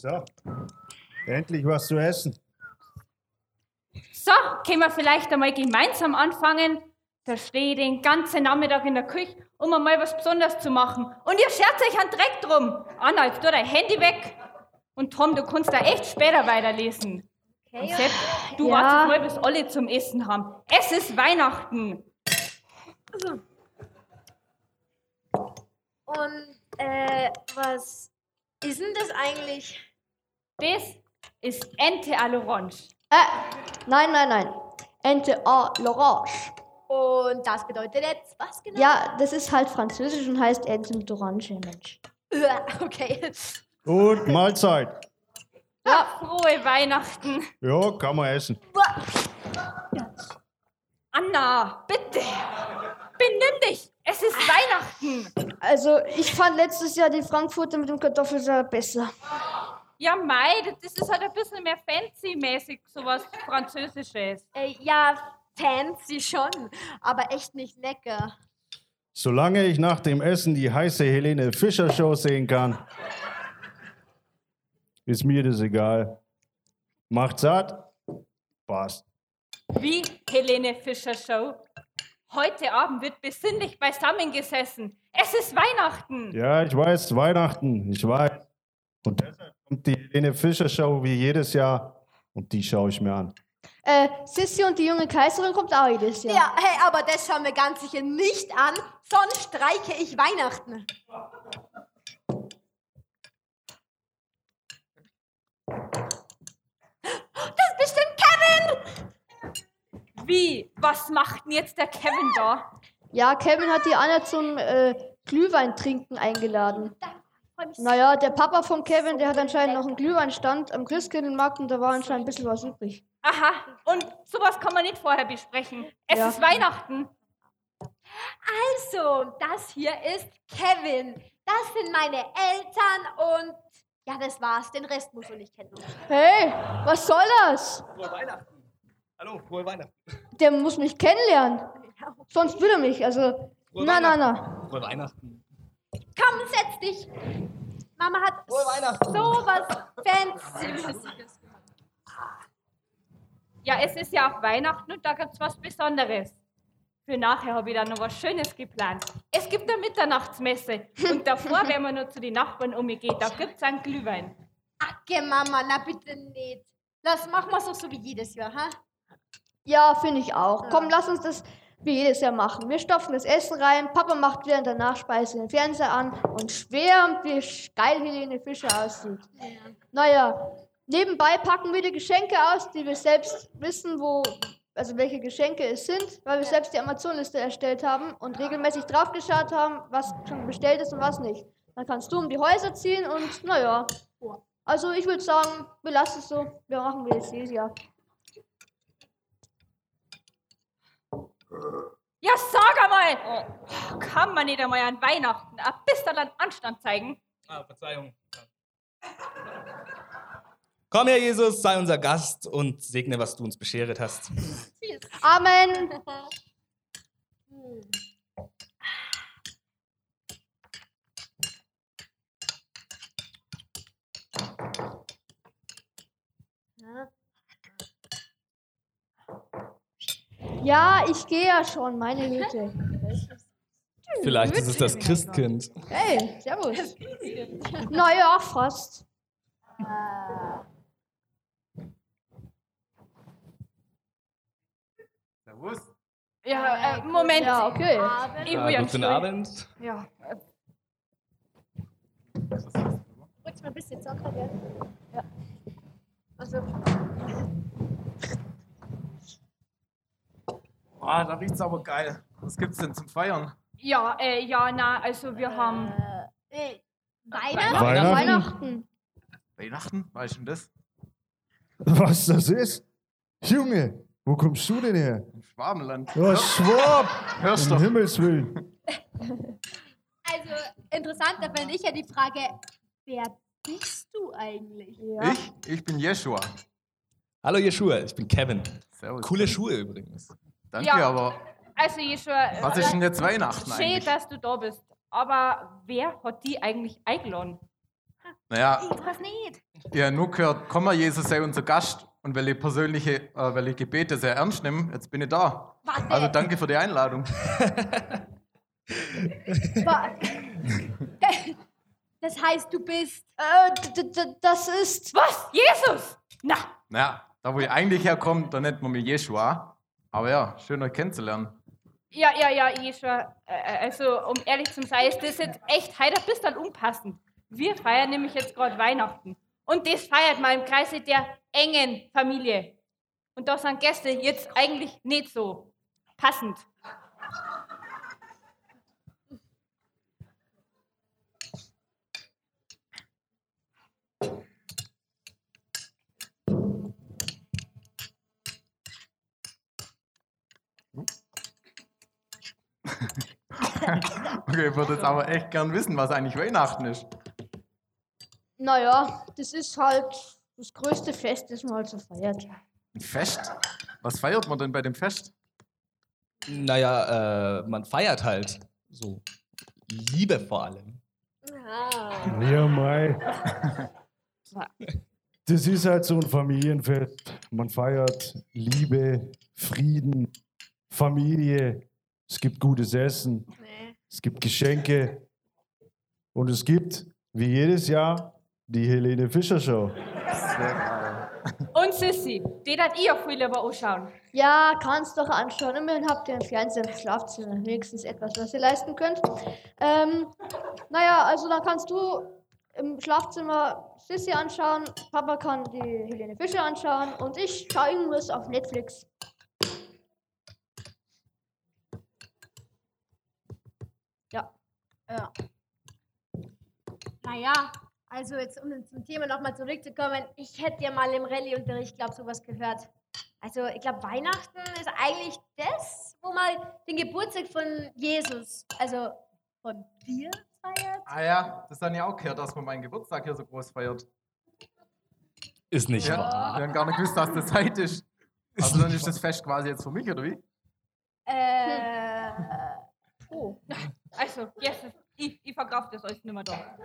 So, endlich was zu essen. So, können wir vielleicht einmal gemeinsam anfangen? Da stehe ich den ganzen Nachmittag in der Küche, um einmal was Besonderes zu machen. Und ihr schert euch einen Dreck drum. Anna, jetzt tu dein Handy weg. Und Tom, du kannst da echt später weiterlesen. Und Sepp, du Ja. wartest mal, bis alle zum Essen haben. Es ist Weihnachten. Und äh, was ist denn das eigentlich? Das ist Ente à l'Orange. Äh, nein, nein, nein. Ente à l'orange. Und das bedeutet jetzt was genau? Ja, das ist halt französisch und heißt Ente mit Orange, Mensch. Okay. Und Mahlzeit. Ja. Frohe Weihnachten. Ja, kann man essen. Anna, bitte. Benimm dich. Es ist Weihnachten. Also, ich fand letztes Jahr die Frankfurter mit dem Kartoffelsalat besser. Ja, Mai, das ist halt ein bisschen mehr fancy-mäßig, sowas Französisches. Äh, ja, fancy schon, aber echt nicht lecker. Solange ich nach dem Essen die heiße Helene Fischer Show sehen kann, ist mir das egal. Macht satt, passt. Wie Helene Fischer Show. Heute Abend wird besinnlich beisammen gesessen. Es ist Weihnachten. Ja, ich weiß, Weihnachten, ich weiß. Und deshalb kommt die Helene Fischer Show wie jedes Jahr und die schaue ich mir an. Äh, Sissi und die junge Kaiserin kommt auch jedes Jahr. Ja, hey, aber das schauen wir ganz sicher nicht an, sonst streiche ich Weihnachten. Das ist bestimmt Kevin! Wie? Was macht denn jetzt der Kevin da? Ja, Kevin hat die Anna zum äh, Glühwein trinken eingeladen. Naja, der Papa von Kevin, der hat anscheinend noch einen Glühweinstand am Christkindlmarkt und da war anscheinend ein bisschen was übrig. Aha, und sowas kann man nicht vorher besprechen. Es Ja. ist Weihnachten. Also, das hier ist Kevin. Das sind meine Eltern und ja, das war's. Den Rest musst du nicht kennen. Hey, was soll das? Frohe Weihnachten. Hallo, frohe Weihnachten. Der muss mich kennenlernen. Sonst will er mich. Also, Frohe na, na, na. Frohe Weihnachten. Komm, setz dich. Mama hat so was Fancymäßiges. Ja, es ist ja auch Weihnachten und da gibt's was Besonderes. Für nachher habe ich da noch was Schönes geplant. Es gibt eine Mitternachtsmesse und davor werden wir noch zu den Nachbarn umgehen. Da gibt's einen Glühwein. Acke, Mama, na bitte nicht. Lass, machen wir es so wie jedes Jahr, ha? Ja, finde ich auch. Komm, lass uns das wie jedes Jahr machen. Wir stopfen das Essen rein, Papa macht während der Nachspeise den Fernseher an und schwärmt, wie geil Helene Fischer aussieht. Naja, nebenbei packen wir die Geschenke aus, die wir selbst wissen, wo, also welche Geschenke es sind, weil wir selbst die Amazon-Liste erstellt haben und regelmäßig draufgeschaut haben, was schon bestellt ist und was nicht. Dann kannst du um die Häuser ziehen und naja. Also ich würde sagen, wir lassen es so. Wir machen wir das jedes Jahr. Ja, sag einmal! Kann man nicht einmal an Weihnachten ein bisschen an Anstand zeigen? Ah, Verzeihung. Komm her, Jesus, sei unser Gast und segne, was du uns bescheret hast. Amen. Ja, ich gehe ja schon, meine Güte. Vielleicht ist es das Christkind. Hey, servus. Naja, fast. Servus. Ja, äh, Moment. Ja, okay. Ich Ja, guten Abend. Ja, Rutsch mal ein bisschen Zucker, gell? Ja. Also, Ah, da riecht's aber geil. Was gibt's denn zum Feiern? ja, äh, ja, na, also wir haben. äh, Weihnachten? Weihnachten? Weihnachten. Weihnachten? Weißt du denn das? Was das ist? Junge, wo kommst du denn her? Im Schwabenland. Ja, Schwab! Hörst Um doch. Himmels Willen. Also, interessant, da finde ich ja die Frage, wer bist du eigentlich? Ja. Ich? Ich bin Jeshua. Hallo, Jeschua, ich bin Kevin. Servus. Coole Schuhe übrigens. Danke, Ja. aber Also, Jeschua, was ist denn jetzt Weihnachten schön, eigentlich? dass du da bist. Aber wer hat die eigentlich eingeladen? Naja, Ich weiß nicht. habt nur gehört, komm mal, Jesus sei unser Gast. Und weil ich persönliche, äh, weil ich Gebete sehr ernst nehme, jetzt bin ich da. Warte. Also danke für die Einladung. Das heißt, du bist. Äh, das ist. Was? Jesus? Na, Naja, da wo ich eigentlich herkomme, da nennt man mich Jeshua. Aber ja, schön euch kennenzulernen. ja, ja, ja, Jescha. Äh, also, um ehrlich zu sein, ist das jetzt echt heute ein bisschen unpassend. Wir feiern nämlich jetzt gerade Weihnachten. Und das feiert man im Kreise der engen Familie. Und da sind Gäste jetzt eigentlich nicht so passend. Okay, ich würde jetzt aber echt gern wissen, was eigentlich Weihnachten ist. Naja, das ist halt das größte Fest, das man halt so feiert. Ein Fest? Was feiert man denn bei dem Fest? Naja, äh, man feiert halt. So. Liebe vor allem. Ah. Ja, Mai. Das ist halt so ein Familienfest. Man feiert Liebe, Frieden, Familie. Es gibt gutes Essen. Nee. Es gibt Geschenke. Und es gibt, wie jedes Jahr, die Helene Fischer Show. Und Sissi, die dat ich auch viel lieber anschauen. Ja, kannst doch anschauen. Immerhin habt ihr einen Fernseher im Schlafzimmer. Wenigstens etwas, was ihr leisten könnt. Ähm, naja, also dann kannst du im Schlafzimmer Sissy anschauen, Papa kann die Helene Fischer anschauen und ich schaue irgendwas auf Netflix. Ja. Naja, also jetzt um zum Thema nochmal zurückzukommen, ich hätte ja mal im Rallye-Unterricht, glaube sowas gehört. Also ich glaube, Weihnachten ist eigentlich das, wo man den Geburtstag von Jesus, also von dir feiert. Ah ja, das habe ich auch gehört, dass man meinen Geburtstag hier so groß feiert. Ist nicht Ja, wahr. wir haben gar nicht gewusst, dass das Zeit ist. Also dann ist das Fest quasi jetzt für mich, oder wie? Äh, Oh. Also, Jesus, ich, ich verkaufe das alles nicht mehr da.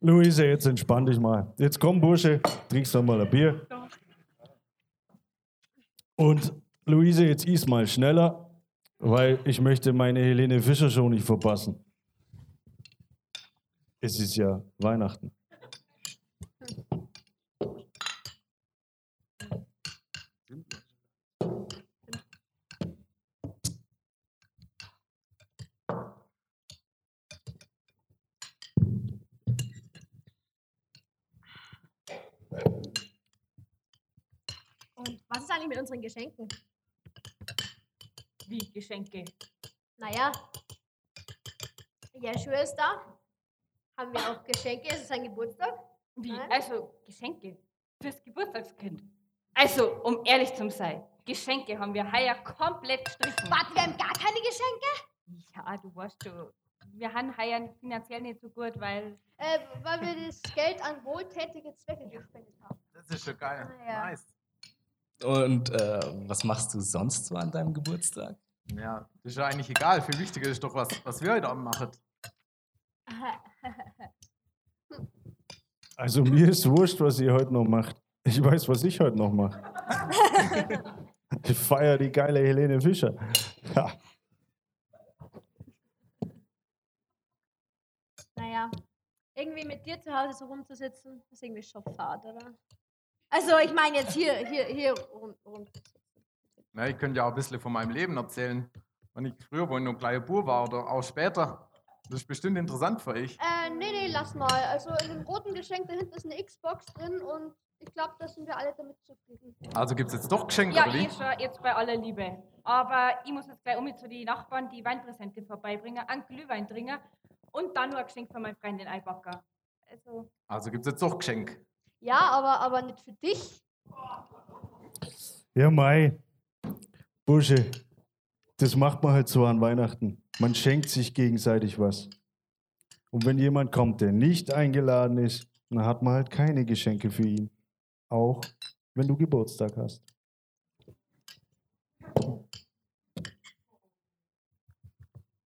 Luise, jetzt entspann dich mal. Jetzt komm, Bursche, trinkst doch mal ein Bier. Und Luise, jetzt iss mal schneller, weil ich möchte meine Helene Fischer Show nicht verpassen. Es ist ja Weihnachten. und was unseren Geschenken? Wie Geschenke. Naja, Jeschua ist da. Haben wir auch Geschenke? Es ist sein Geburtstag. Wie? Nein. Also, Geschenke fürs Geburtstagskind. Also, um ehrlich zu sein, Geschenke haben wir heuer komplett gestrichen. Warte, wir haben gar keine Geschenke? Ja, du weißt schon. Wir haben heuer finanziell nicht so gut, weil Äh, weil wir das Geld an wohltätige Zwecke gespendet haben. Das ist schon geil. Ah, ja. Nice. Und äh, was machst du sonst so an deinem Geburtstag? Ja, das ist ja eigentlich egal. Viel wichtiger ist doch, was, was wir heute Abend machen. Also mir ist wurscht, was ihr heute noch macht. Ich weiß, was ich heute noch mache. Ich feiere die geile Helene Fischer. Ja. Naja, irgendwie mit dir zu Hause so rumzusitzen, ist irgendwie schon fad, oder? Also, ich meine jetzt hier, hier, hier rum, rum. Ja, ich könnte ja auch ein bisschen von meinem Leben erzählen. Wenn ich früher, wo ich noch ein kleiner Bub war oder auch später. Das ist bestimmt interessant für euch. Äh, nee, nee, lass mal. Also in dem roten Geschenk da hinten ist eine Xbox drin und ich glaube, da sind wir alle damit zufrieden. Also gibt es jetzt doch Geschenke, ja, oder wie? ich schon jetzt bei aller Liebe. Aber ich muss jetzt gleich um zu den Nachbarn die Weinpräsente vorbeibringen, einen Glühwein trinken und dann nur ein Geschenk für meine Freundin einpacken. Also, Also gibt es jetzt doch Geschenke. Ja, aber, aber nicht für dich. Ja, Mai. Bursche, das macht man halt so an Weihnachten. Man schenkt sich gegenseitig was. Und wenn jemand kommt, der nicht eingeladen ist, dann hat man halt keine Geschenke für ihn. Auch wenn du Geburtstag hast.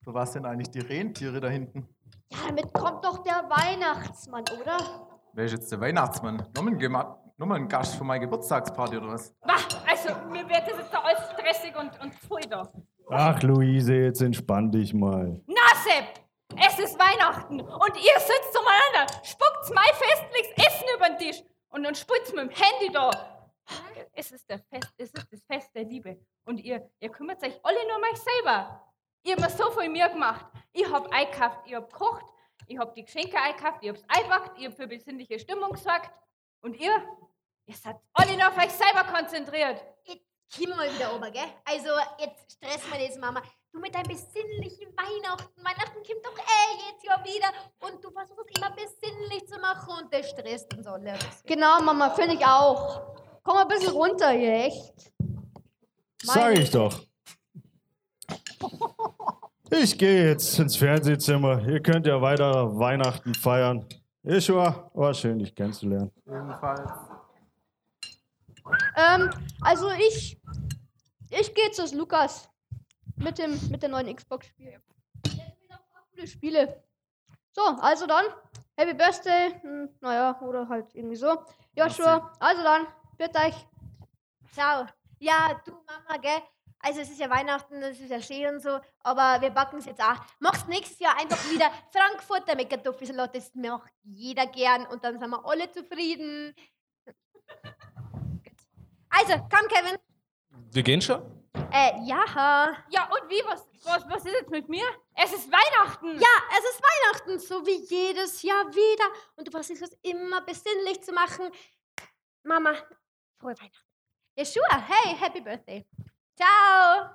Für was sind eigentlich die Rentiere da hinten? Ja, damit kommt doch der Weihnachtsmann, oder? Wer ist jetzt der Weihnachtsmann? Nochmal ein, Gast für meine Geburtstagsparty oder was? Bah, also, mir wird das jetzt da alles stressig und, und voll da. Ach, Luise, jetzt entspann dich mal. Na, Sepp, es ist Weihnachten und ihr sitzt umeinander, spuckt's mein festliches Essen über den Tisch und, und spult's mit dem Handy da. Es ist, der Fest, es ist das Fest der Liebe und ihr, ihr kümmert euch alle nur um euch selber. Ihr habt mir so viel mir gemacht. Ich hab eingekauft, ich hab gekocht, ich hab die Geschenke eingekauft, ich hab's eingepackt, ich hab für besinnliche Stimmung gesorgt und ihr, ihr seid alle nur auf euch selber konzentriert. Jetzt kommen wir mal wieder oben, gell? Also, jetzt stressen wir das, Mama. Du mit deinem besinnlichen Weihnachten. Weihnachten kommt doch eh jetzt ja wieder. Und du versuchst es immer besinnlich zu machen und das stresst uns alle. Genau, Mama, finde ich auch. Komm mal ein bisschen runter hier, echt. Sag ich doch. Ich gehe jetzt ins Fernsehzimmer. Ihr könnt ja weiter Weihnachten feiern. Joshua, war schön, dich kennenzulernen. Jedenfalls. Ähm, also ich, ich gehe zu Lukas mit dem, mit der neuen Xbox-Spiel. Coole Spiele. So, also dann, Happy Birthday, hm, naja, oder halt irgendwie so. Joshua, also dann, bitte euch. Ciao. Ja, du Mama, gell? Also es ist ja Weihnachten, es ist ja schön und so, aber wir backen es jetzt auch. Machst nächstes Jahr einfach wieder Frankfurter mit Kartoffelsalat, das macht jeder gern und dann sind wir alle zufrieden. Also, komm Kevin. Wir gehen schon? Äh, ja. Ja, und wie? Was, was, was ist jetzt mit mir? Es ist Weihnachten! Ja, es ist Weihnachten, so wie jedes Jahr wieder. Und du versuchst es immer besinnlich zu machen. Mama, frohe Weihnachten. Yeshua, hey, Happy Birthday. Ciao.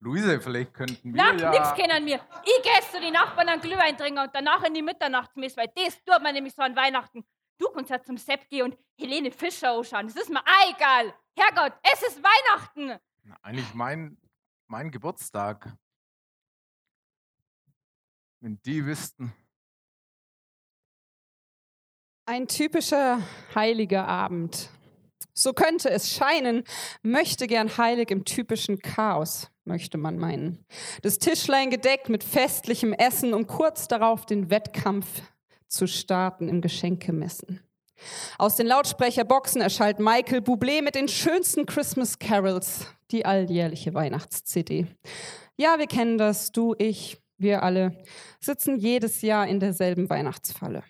Luise, vielleicht könnten wir Na, ja... nix kennen mir. Ich geh zu den Nachbarn an Glühwein trinken und danach in die Mitternachtsmesse, weil das tut man nämlich so an Weihnachten. Du kannst ja zum Sepp gehen und Helene Fischer anschauen. Das ist mir auch egal. Herrgott, es ist Weihnachten. Na, Eigentlich mein, mein Geburtstag. Wenn die wüssten. Ein typischer heiliger Abend. So könnte es scheinen, möchte gern heilig im typischen Chaos, möchte man meinen. Das Tischlein gedeckt mit festlichem Essen, um kurz darauf den Wettkampf zu starten im Geschenkemessen. Aus den Lautsprecherboxen erschallt Michael Bublé mit den schönsten Christmas Carols, die alljährliche Weihnachts-CD. Ja, wir kennen das, du, ich, wir alle sitzen jedes Jahr in derselben Weihnachtsfalle.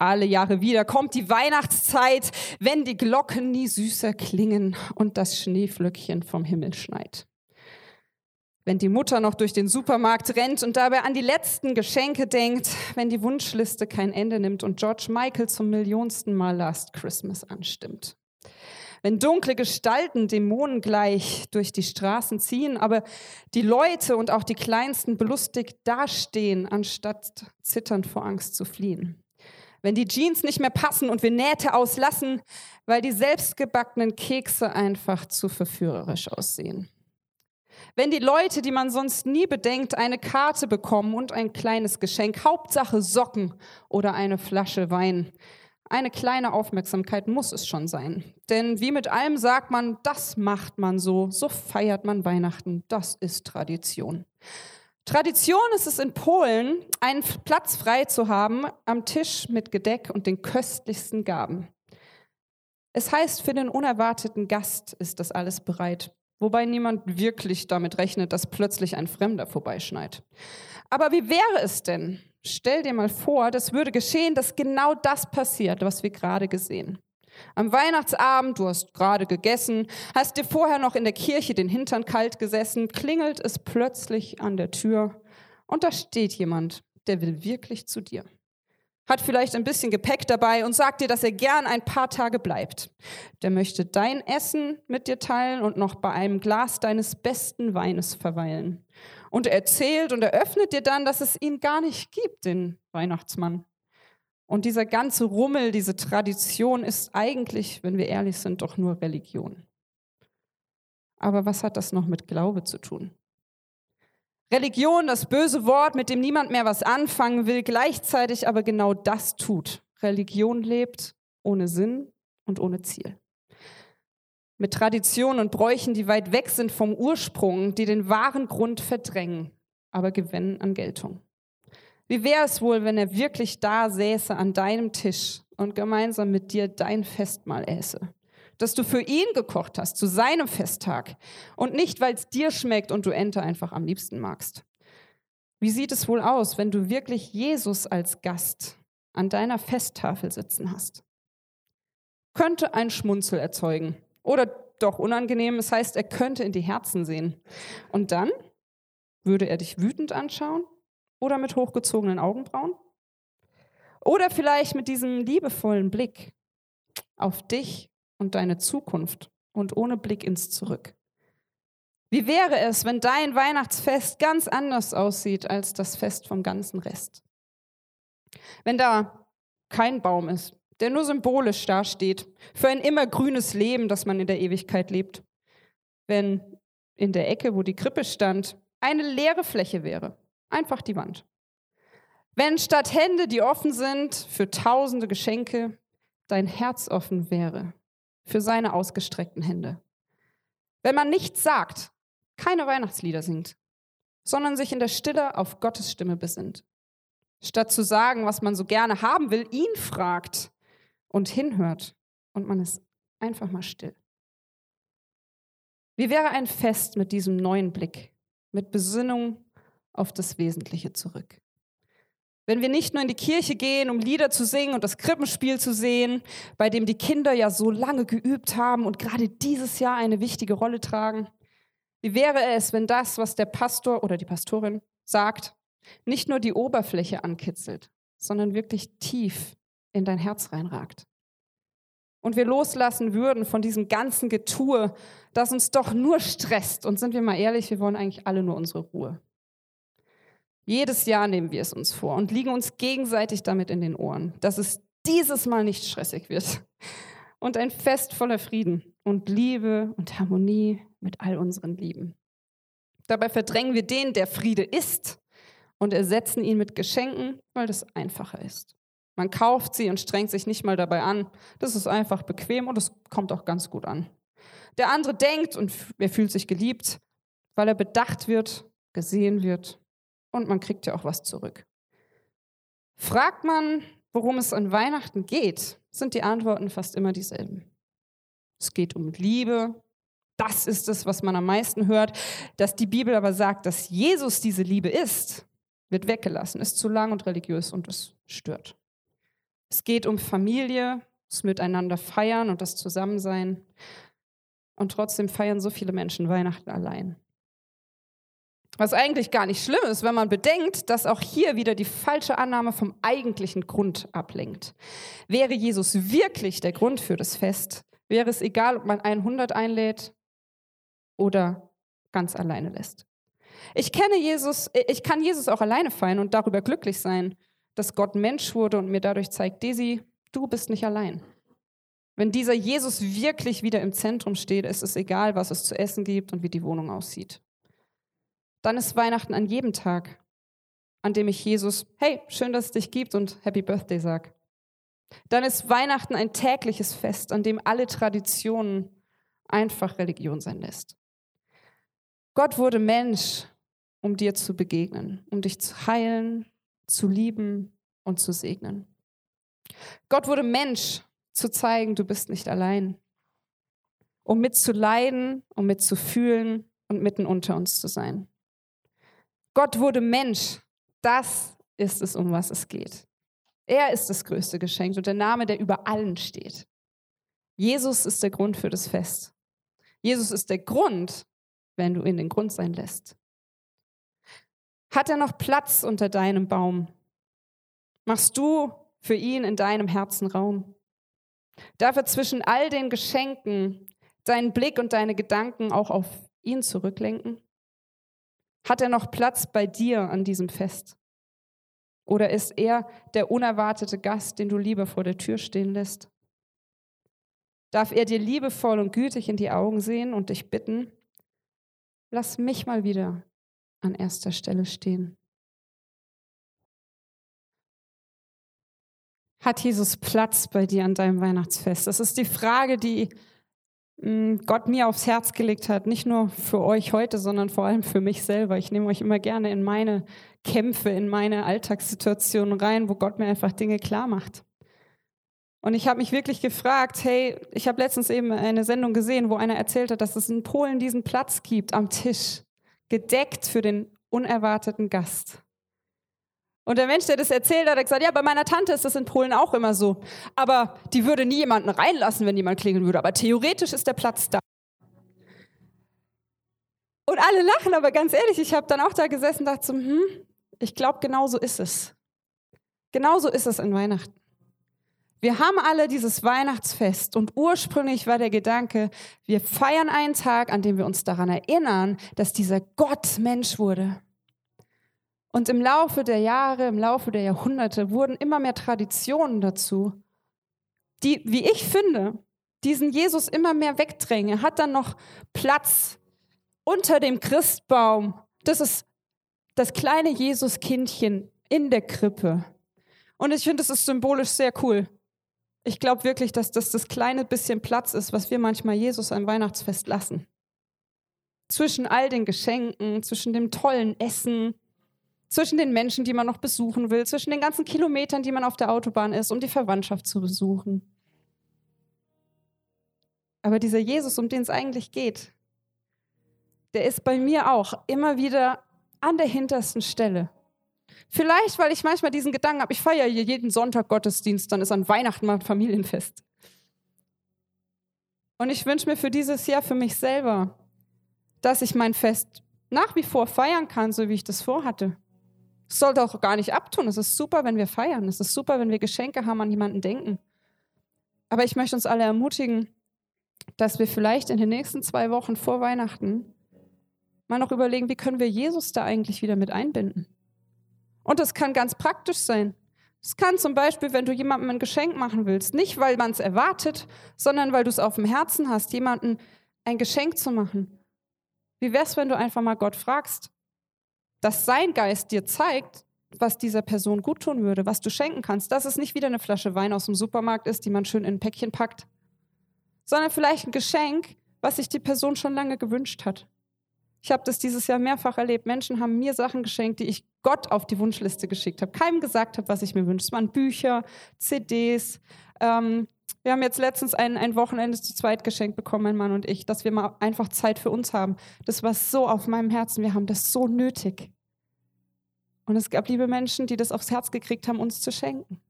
Alle Jahre wieder kommt die Weihnachtszeit, wenn die Glocken nie süßer klingen und das Schneeflöckchen vom Himmel schneit. Wenn die Mutter noch durch den Supermarkt rennt und dabei an die letzten Geschenke denkt, wenn die Wunschliste kein Ende nimmt und George Michael zum millionsten Mal Last Christmas anstimmt. Wenn dunkle Gestalten Dämonen gleich durch die Straßen ziehen, aber die Leute und auch die Kleinsten belustigt dastehen, anstatt zitternd vor Angst zu fliehen wenn die Jeans nicht mehr passen und wir Nähte auslassen, weil die selbstgebackenen Kekse einfach zu verführerisch aussehen. Wenn die Leute, die man sonst nie bedenkt, eine Karte bekommen und ein kleines Geschenk, Hauptsache Socken oder eine Flasche Wein. Eine kleine Aufmerksamkeit muss es schon sein. Denn wie mit allem sagt man, das macht man so, so feiert man Weihnachten, das ist Tradition. Tradition ist es in Polen, einen Platz frei zu haben am Tisch mit Gedeck und den köstlichsten Gaben. Es heißt, für den unerwarteten Gast ist das alles bereit, wobei niemand wirklich damit rechnet, dass plötzlich ein Fremder vorbeischneit. Aber wie wäre es denn? Stell dir mal vor, das würde geschehen, dass genau das passiert, was wir gerade gesehen. Am Weihnachtsabend, du hast gerade gegessen, hast dir vorher noch in der Kirche den Hintern kalt gesessen, klingelt es plötzlich an der Tür und da steht jemand, der will wirklich zu dir. Hat vielleicht ein bisschen Gepäck dabei und sagt dir, dass er gern ein paar Tage bleibt. Der möchte dein Essen mit dir teilen und noch bei einem Glas deines besten Weines verweilen. Und er erzählt und eröffnet dir dann, dass es ihn gar nicht gibt, den Weihnachtsmann. Und dieser ganze Rummel, diese Tradition ist eigentlich, wenn wir ehrlich sind, doch nur Religion. Aber was hat das noch mit Glaube zu tun? Religion, das böse Wort, mit dem niemand mehr was anfangen will, gleichzeitig aber genau das tut. Religion lebt ohne Sinn und ohne Ziel. Mit Traditionen und Bräuchen, die weit weg sind vom Ursprung, die den wahren Grund verdrängen. aber gewinnen an Geltung. Wie wäre es wohl, wenn er wirklich da säße an deinem Tisch und gemeinsam mit dir dein Festmahl äße? Dass du für ihn gekocht hast, zu seinem Festtag und nicht, weil es dir schmeckt und du Ente einfach am liebsten magst. Wie sieht es wohl aus, wenn du wirklich Jesus als Gast an deiner Festtafel sitzen hast? Könnte ein Schmunzel erzeugen oder doch unangenehm, das heißt, er könnte in die Herzen sehen. Und dann würde er dich wütend anschauen oder mit hochgezogenen Augenbrauen? Oder vielleicht mit diesem liebevollen Blick auf dich und deine Zukunft und ohne Blick ins Zurück. Wie wäre es, wenn dein Weihnachtsfest ganz anders aussieht als das Fest vom ganzen Rest? Wenn da kein Baum ist, der nur symbolisch dasteht, für ein immergrünes Leben, das man in der Ewigkeit lebt. Wenn in der Ecke, wo die Krippe stand, eine leere Fläche wäre, einfach die Wand. Wenn statt Hände, die offen sind für tausende Geschenke, dein Herz offen wäre für seine ausgestreckten Hände. Wenn man nichts sagt, keine Weihnachtslieder singt, sondern sich in der Stille auf Gottes Stimme besinnt. Statt zu sagen, was man so gerne haben will, ihn fragt und hinhört und man ist einfach mal still. Wie wäre ein Fest mit diesem neuen Blick, mit Besinnung auf das Wesentliche zurück? Wenn wir nicht nur in die Kirche gehen, um Lieder zu singen und das Krippenspiel zu sehen, bei dem die Kinder ja so lange geübt haben und gerade dieses Jahr eine wichtige Rolle tragen, wie wäre es, wenn das, was der Pastor oder die Pastorin sagt, nicht nur die Oberfläche ankitzelt, sondern wirklich tief in dein Herz reinragt? Und wir loslassen würden von diesem ganzen Getue, das uns doch nur stresst. Und sind wir mal ehrlich, wir wollen eigentlich alle nur unsere Ruhe. Jedes Jahr nehmen wir es uns vor und liegen uns gegenseitig damit in den Ohren, dass es dieses Mal nicht stressig wird. Und ein Fest voller Frieden und Liebe und Harmonie mit all unseren Lieben. Dabei verdrängen wir den, der Friede ist, und ersetzen ihn mit Geschenken, weil das einfacher ist. Man kauft sie und strengt sich nicht mal dabei an. Das ist einfach bequem und es kommt auch ganz gut an. Der andere denkt und er fühlt sich geliebt, weil er bedacht wird, gesehen wird und man kriegt ja auch was zurück. Fragt man, worum es an Weihnachten geht, sind die Antworten fast immer dieselben. Es geht um Liebe. Das ist es, was man am meisten hört. Dass die Bibel aber sagt, dass Jesus diese Liebe ist, wird weggelassen, ist zu lang und religiös und es stört. Es geht um Familie, das Miteinander feiern und das Zusammensein. Und trotzdem feiern so viele Menschen Weihnachten allein. Was eigentlich gar nicht schlimm ist, wenn man bedenkt, dass auch hier wieder die falsche Annahme vom eigentlichen Grund ablenkt. Wäre Jesus wirklich der Grund für das Fest, wäre es egal, ob man 100 einlädt oder ganz alleine lässt. Ich kenne Jesus, ich kann Jesus auch alleine feiern und darüber glücklich sein, dass Gott Mensch wurde und mir dadurch zeigt, Desi, du bist nicht allein. Wenn dieser Jesus wirklich wieder im Zentrum steht, ist es egal, was es zu essen gibt und wie die Wohnung aussieht. Dann ist Weihnachten an jedem Tag, an dem ich Jesus, hey, schön, dass es dich gibt und Happy Birthday sag. Dann ist Weihnachten ein tägliches Fest, an dem alle Traditionen einfach Religion sein lässt. Gott wurde Mensch, um dir zu begegnen, um dich zu heilen, zu lieben und zu segnen. Gott wurde Mensch, zu zeigen, du bist nicht allein, um mitzuleiden, um mitzufühlen und mitten unter uns zu sein. Gott wurde Mensch. Das ist es, um was es geht. Er ist das größte Geschenk und der Name, der über allen steht. Jesus ist der Grund für das Fest. Jesus ist der Grund, wenn du ihn den Grund sein lässt. Hat er noch Platz unter deinem Baum? Machst du für ihn in deinem Herzen Raum? Darf er zwischen all den Geschenken deinen Blick und deine Gedanken auch auf ihn zurücklenken? Hat er noch Platz bei dir an diesem Fest? Oder ist er der unerwartete Gast, den du lieber vor der Tür stehen lässt? Darf er dir liebevoll und gütig in die Augen sehen und dich bitten, lass mich mal wieder an erster Stelle stehen? Hat Jesus Platz bei dir an deinem Weihnachtsfest? Das ist die Frage, die Gott mir aufs Herz gelegt hat. Nicht nur für euch heute, sondern vor allem für mich selber. Ich nehme euch immer gerne in meine Kämpfe, in meine Alltagssituationen rein, wo Gott mir einfach Dinge klar macht. Und ich habe mich wirklich gefragt, hey, ich habe letztens eben eine Sendung gesehen, wo einer erzählt hat, dass es in Polen diesen Platz gibt am Tisch, gedeckt für den unerwarteten Gast. Und der Mensch, der das erzählt hat, hat gesagt, ja, bei meiner Tante ist das in Polen auch immer so. Aber die würde nie jemanden reinlassen, wenn jemand klingeln würde. Aber theoretisch ist der Platz da. Und alle lachen, aber ganz ehrlich, ich habe dann auch da gesessen und dachte so, hm, ich glaube, genau so ist es. Genauso ist es in Weihnachten. Wir haben alle dieses Weihnachtsfest und ursprünglich war der Gedanke, wir feiern einen Tag, an dem wir uns daran erinnern, dass dieser Gott Mensch wurde. Und im Laufe der Jahre, im Laufe der Jahrhunderte wurden immer mehr Traditionen dazu, die, wie ich finde, diesen Jesus immer mehr wegdrängen. Er hat dann noch Platz unter dem Christbaum. Das ist das kleine Jesuskindchen in der Krippe. Und ich finde, das ist symbolisch sehr cool. Ich glaube wirklich, dass das das kleine bisschen Platz ist, was wir manchmal Jesus am Weihnachtsfest lassen. Zwischen all den Geschenken, zwischen dem tollen Essen, zwischen den Menschen, die man noch besuchen will, zwischen den ganzen Kilometern, die man auf der Autobahn ist, um die Verwandtschaft zu besuchen. Aber dieser Jesus, um den es eigentlich geht, der ist bei mir auch immer wieder an der hintersten Stelle. Vielleicht, weil ich manchmal diesen Gedanken habe, ich feiere hier jeden Sonntag Gottesdienst, dann ist an Weihnachten mal ein Familienfest. Und ich wünsche mir für dieses Jahr für mich selber, dass ich mein Fest nach wie vor feiern kann, so wie ich das vorhatte. Sollte auch gar nicht abtun. Es ist super, wenn wir feiern. Es ist super, wenn wir Geschenke haben, an jemanden denken. Aber ich möchte uns alle ermutigen, dass wir vielleicht in den nächsten zwei Wochen vor Weihnachten mal noch überlegen, wie können wir Jesus da eigentlich wieder mit einbinden. Und das kann ganz praktisch sein. Es kann zum Beispiel, wenn du jemandem ein Geschenk machen willst, nicht weil man es erwartet, sondern weil du es auf dem Herzen hast, jemandem ein Geschenk zu machen. Wie wär's, wenn du einfach mal Gott fragst, dass sein Geist dir zeigt, was dieser Person gut tun würde, was du schenken kannst, dass es nicht wieder eine Flasche Wein aus dem Supermarkt ist, die man schön in ein Päckchen packt, sondern vielleicht ein Geschenk, was sich die Person schon lange gewünscht hat. Ich habe das dieses Jahr mehrfach erlebt. Menschen haben mir Sachen geschenkt, die ich Gott auf die Wunschliste geschickt habe, keinem gesagt habe, was ich mir wünsche. Es waren Bücher, CDs. Ähm, wir haben jetzt letztens ein, ein Wochenende zu zweit geschenkt bekommen, mein Mann und ich, dass wir mal einfach Zeit für uns haben. Das war so auf meinem Herzen. Wir haben das so nötig. Und es gab liebe Menschen, die das aufs Herz gekriegt haben, uns zu schenken.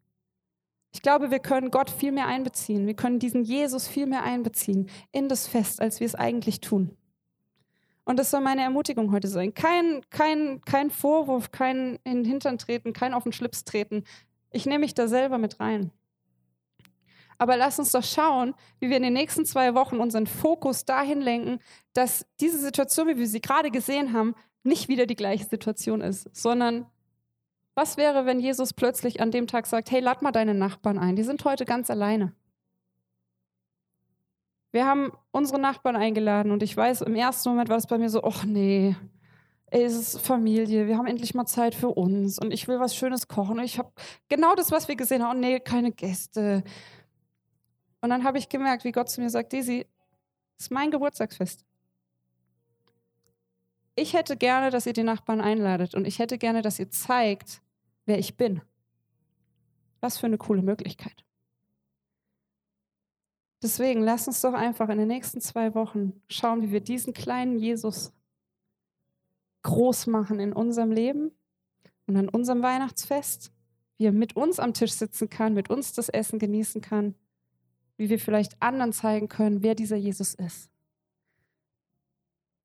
Ich glaube, wir können Gott viel mehr einbeziehen. Wir können diesen Jesus viel mehr einbeziehen in das Fest, als wir es eigentlich tun. Und das soll meine Ermutigung heute sein. Kein, kein, kein Vorwurf, kein in den Hintern treten, kein auf den Schlips treten. Ich nehme mich da selber mit rein. Aber lass uns doch schauen, wie wir in den nächsten zwei Wochen unseren Fokus dahin lenken, dass diese Situation, wie wir sie gerade gesehen haben, nicht wieder die gleiche Situation ist, sondern was wäre, wenn Jesus plötzlich an dem Tag sagt, hey, lad mal deine Nachbarn ein, die sind heute ganz alleine. Wir haben unsere Nachbarn eingeladen und ich weiß, im ersten Moment war es bei mir so, ach nee, ey, es ist Familie, wir haben endlich mal Zeit für uns und ich will was Schönes kochen. Und ich habe genau das, was wir gesehen haben, oh nee, keine Gäste. Und dann habe ich gemerkt, wie Gott zu mir sagt, Daisy, es ist mein Geburtstagsfest. Ich hätte gerne, dass ihr die Nachbarn einladet und ich hätte gerne, dass ihr zeigt, wer ich bin. Was für eine coole Möglichkeit. Deswegen lass uns doch einfach in den nächsten zwei Wochen schauen, wie wir diesen kleinen Jesus groß machen in unserem Leben und an unserem Weihnachtsfest, wie er mit uns am Tisch sitzen kann, mit uns das Essen genießen kann, wie wir vielleicht anderen zeigen können, wer dieser Jesus ist.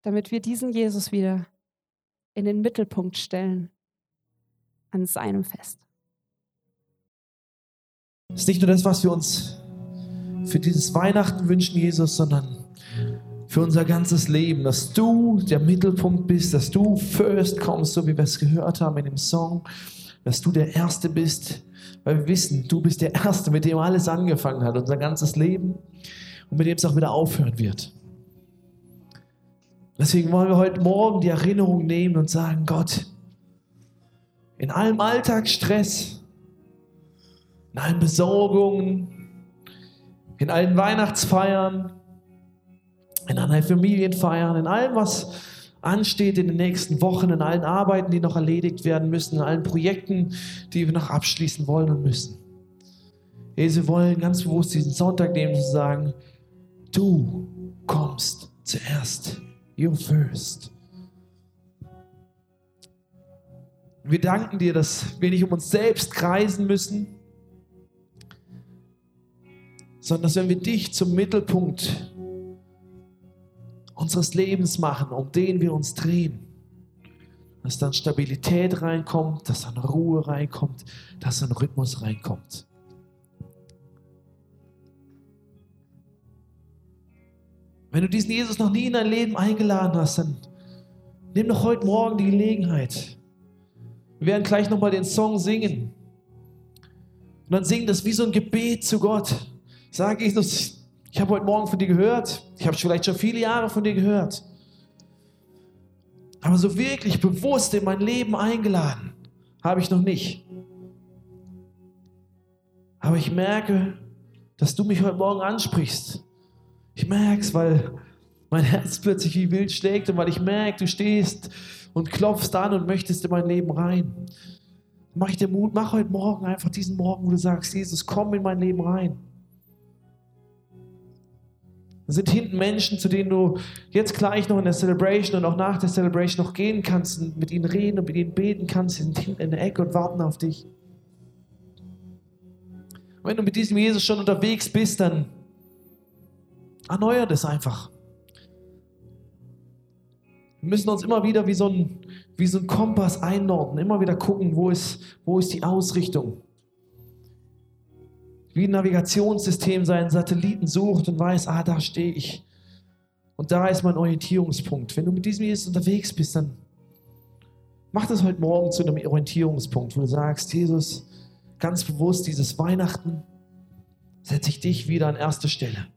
Damit wir diesen Jesus wieder in den Mittelpunkt stellen an seinem Fest. Es ist nicht nur das, was wir uns für dieses Weihnachten wünschen, Jesus, sondern für unser ganzes Leben, dass du der Mittelpunkt bist, dass du first kommst, so wie wir es gehört haben in dem Song, dass du der Erste bist, weil wir wissen, du bist der Erste, mit dem alles angefangen hat, unser ganzes Leben und mit dem es auch wieder aufhören wird. Deswegen wollen wir heute Morgen die Erinnerung nehmen und sagen, Gott, in allem Alltagsstress, in allen Besorgungen, in allen Weihnachtsfeiern, in deinen Familienfeiern, in allem, was ansteht in den nächsten Wochen, in allen Arbeiten, die noch erledigt werden müssen, in allen Projekten, die wir noch abschließen wollen und müssen. Jesus, wir wollen ganz bewusst diesen Sonntag nehmen, zu sagen, du kommst zuerst. You first. Wir danken dir, dass wir nicht um uns selbst kreisen müssen, sondern dass wenn wir dich zum Mittelpunkt unseres Lebens machen, um den wir uns drehen, dass dann Stabilität reinkommt, dass dann Ruhe reinkommt, dass dann Rhythmus reinkommt. Wenn du diesen Jesus noch nie in dein Leben eingeladen hast, dann nimm doch heute Morgen die Gelegenheit. Wir werden gleich nochmal den Song singen. Und dann singen das wie so ein Gebet zu Gott. Sag Jesus, ich habe heute Morgen von dir gehört. Ich habe vielleicht schon viele Jahre von dir gehört. Aber so wirklich bewusst in mein Leben eingeladen habe ich noch nicht. Aber ich merke, dass du mich heute Morgen ansprichst. Ich merke es, weil mein Herz plötzlich wie wild schlägt und weil ich merke, du stehst und klopfst an und möchtest in mein Leben rein. Mach ich dir Mut, mach heute Morgen einfach diesen Morgen, wo du sagst, Jesus, komm in mein Leben rein. Sind hinten Menschen, zu denen du jetzt gleich noch in der Celebration und auch nach der Celebration noch gehen kannst und mit ihnen reden und mit ihnen beten kannst, die sind hinten in der Ecke und warten auf dich. Und wenn du mit diesem Jesus schon unterwegs bist, dann erneuer das einfach. Wir müssen uns immer wieder wie so ein, wie so ein Kompass einnorden, immer wieder gucken, wo ist, wo ist die Ausrichtung. Wie ein Navigationssystem seinen Satelliten sucht und weiß, ah, da stehe ich. Und da ist mein Orientierungspunkt. Wenn du mit diesem Jesus unterwegs bist, dann mach das heute Morgen zu einem Orientierungspunkt, wo du sagst, Jesus, ganz bewusst dieses Weihnachten setze ich dich wieder an erste Stelle.